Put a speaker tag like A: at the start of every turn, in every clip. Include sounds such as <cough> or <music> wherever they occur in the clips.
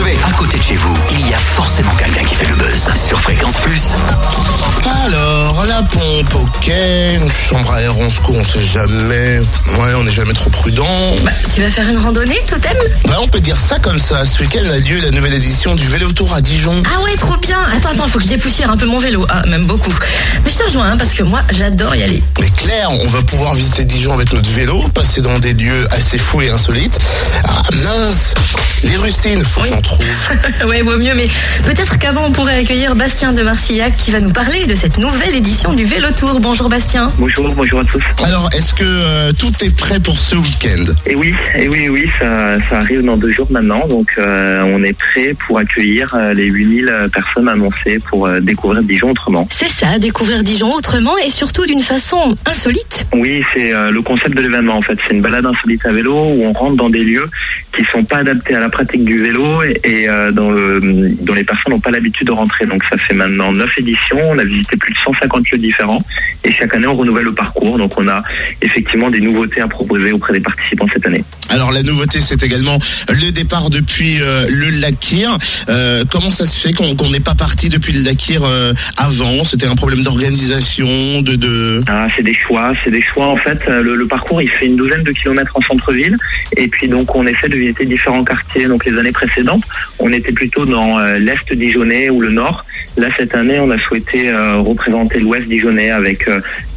A: À côté de chez vous, il y a forcément quelqu'un qui fait le buzz sur Fréquence Plus.
B: Alors, la pompe, ok. Une chambre à air en secours, on sait jamais. Ouais, on n'est jamais trop prudent.
C: Bah, tu vas faire une randonnée, totem?
B: Bah, on peut dire ça comme ça. Ce week-end a lieu la nouvelle édition du Vélo Tour à Dijon.
C: Ah ouais, trop bien. Attends, attends, faut que je dépoussière un peu mon vélo. Ah, même beaucoup. Mais je te rejoins, hein, parce que moi, j'adore y aller.
B: Mais Claire, on va pouvoir visiter Dijon avec notre vélo, passer dans des lieux assez fous et insolites. Ah mince, les rustines, faut que j'en trouve. <laughs>
C: ouais, vaut mieux, mais peut-être qu'avant, on pourrait accueillir Bastien de Marcillac qui va nous parler de cette nouvelle édition du Vélo Tour. Bonjour Bastien.
D: Bonjour, bonjour à tous.
B: Alors, est-ce que euh, tout est prêt pour ce week-end?
D: Et oui, et oui, oui, ça, ça arrive dans deux jours maintenant, donc euh, on est prêt pour accueillir euh, les 8000 personnes annoncées pour euh, découvrir Dijon autrement.
C: C'est ça, découvrir Dijon autrement et surtout d'une façon insolite.
D: Oui, c'est euh, le concept de l'événement en fait. C'est une balade insolite à vélo où on rentre dans des lieux qui sont pas adaptés à la pratique du vélo et, et, euh, le, dont les personnes n'ont pas l'habitude de rentrer. Donc ça fait maintenant 9 éditions, on a visité plus de 150 lieux différents et chaque année on renouvelle le parcours. Donc on a effectivement des nouveautés à proposer auprès des participants cette année.
B: Alors, la nouveauté, c'est également le départ depuis euh, le Lakir. Euh, comment ça se fait qu'on n'est pas parti depuis le Lakir euh, avant? C'était un problème d'organisation, de...
D: Ah, c'est des choix, c'est des choix. En fait, euh, le, parcours, il fait une douzaine de kilomètres en centre-ville. Et puis, donc, on essaie de visiter différents quartiers. Donc, les années précédentes, on était plutôt dans euh, l'Est dijonnais ou le Nord. Là, cette année, on a souhaité euh, représenter l'Ouest dijonnais avec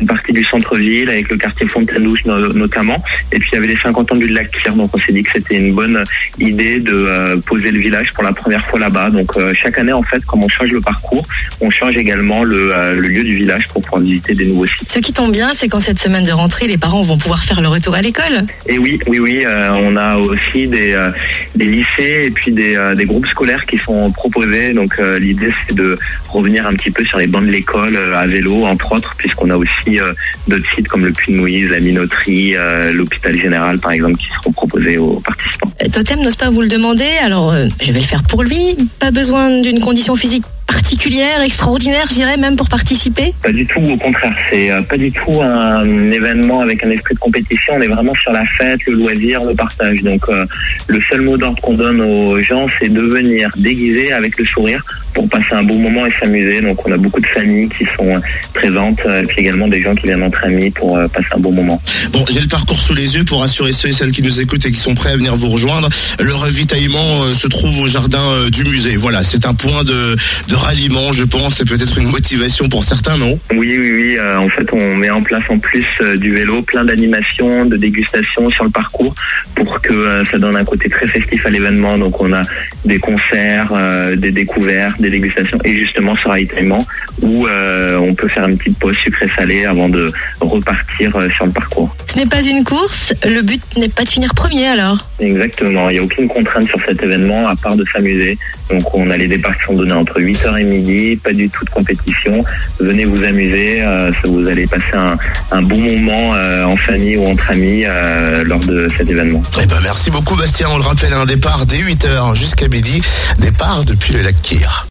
D: une partie du centre-ville, avec le quartier Fontaine-Douce no- notamment. Et puis, il y avait les 50 ans du lac Kyr. Donc, on s'est dit que c'était une bonne idée de euh, poser le village pour la première fois là-bas. Donc, euh, chaque année, en fait, comme on change le parcours, on change également le, euh, le lieu du village pour pouvoir visiter des nouveaux sites.
C: Ce qui tombe bien, c'est qu'en cette semaine de rentrée, les parents vont pouvoir faire le retour à l'école.
D: Et oui, oui, oui, euh, on a aussi des, euh, des lycées et puis des, euh, des groupes scolaires qui sont proposés. Donc l'idée c'est de revenir un petit peu sur les bancs de l'école à vélo, entre autres, puisqu'on a aussi euh, d'autres sites comme le Puy de Moïse, la Minoterie, euh, l'hôpital général par exemple, qui seront proposés aux participants.
C: Euh, Totem n'ose pas vous le demander, alors euh, je vais le faire pour lui. Pas besoin d'une condition physique particulière, extraordinaire, je dirais, même pour participer.
D: Pas du tout, au contraire, c'est euh, pas du tout un événement avec un esprit de compétition. On est vraiment sur la fête, le loisir, le partage. Donc euh, le seul mot d'ordre qu'on donne aux gens, c'est de venir déguisé avec le sourire pour passer un bon moment et s'amuser. Donc on a beaucoup de familles qui sont euh, présentes, euh, et puis également des gens qui viennent entre amis pour euh, passer un bon moment.
B: Bon, j'ai le parcours sous les yeux pour rassurer ceux et celles qui nous écoutent et qui sont prêts à venir vous rejoindre. Le ravitaillement se trouve au jardin du musée. Voilà, c'est un point de, de ralliement, je pense, et peut-être une motivation pour certains, non?
D: Oui, oui, oui. en fait, on met en place en plus du vélo plein d'animations, de dégustations sur le parcours pour que ça donne un côté très festif à l'événement. Donc, on a des concerts, des découvertes, des dégustations et justement ce ravitaillement où euh, on peut faire une petite pause sucré-salé avant de repartir euh, sur le parcours.
C: Ce n'est pas une course, le but n'est pas de finir premier alors.
D: Exactement. Il n'y a aucune contrainte sur cet événement à part de s'amuser. Donc, on a les départs qui sont donnés entre 8h et midi, pas du tout de compétition. Venez vous amuser. euh, ça, vous allez passer un, un bon moment euh, en famille ou entre amis euh, lors de cet événement.
B: Eh ben, merci beaucoup, Bastien. On le rappelle, un départ dès 8h jusqu'à midi. Départ depuis le lac Kyr.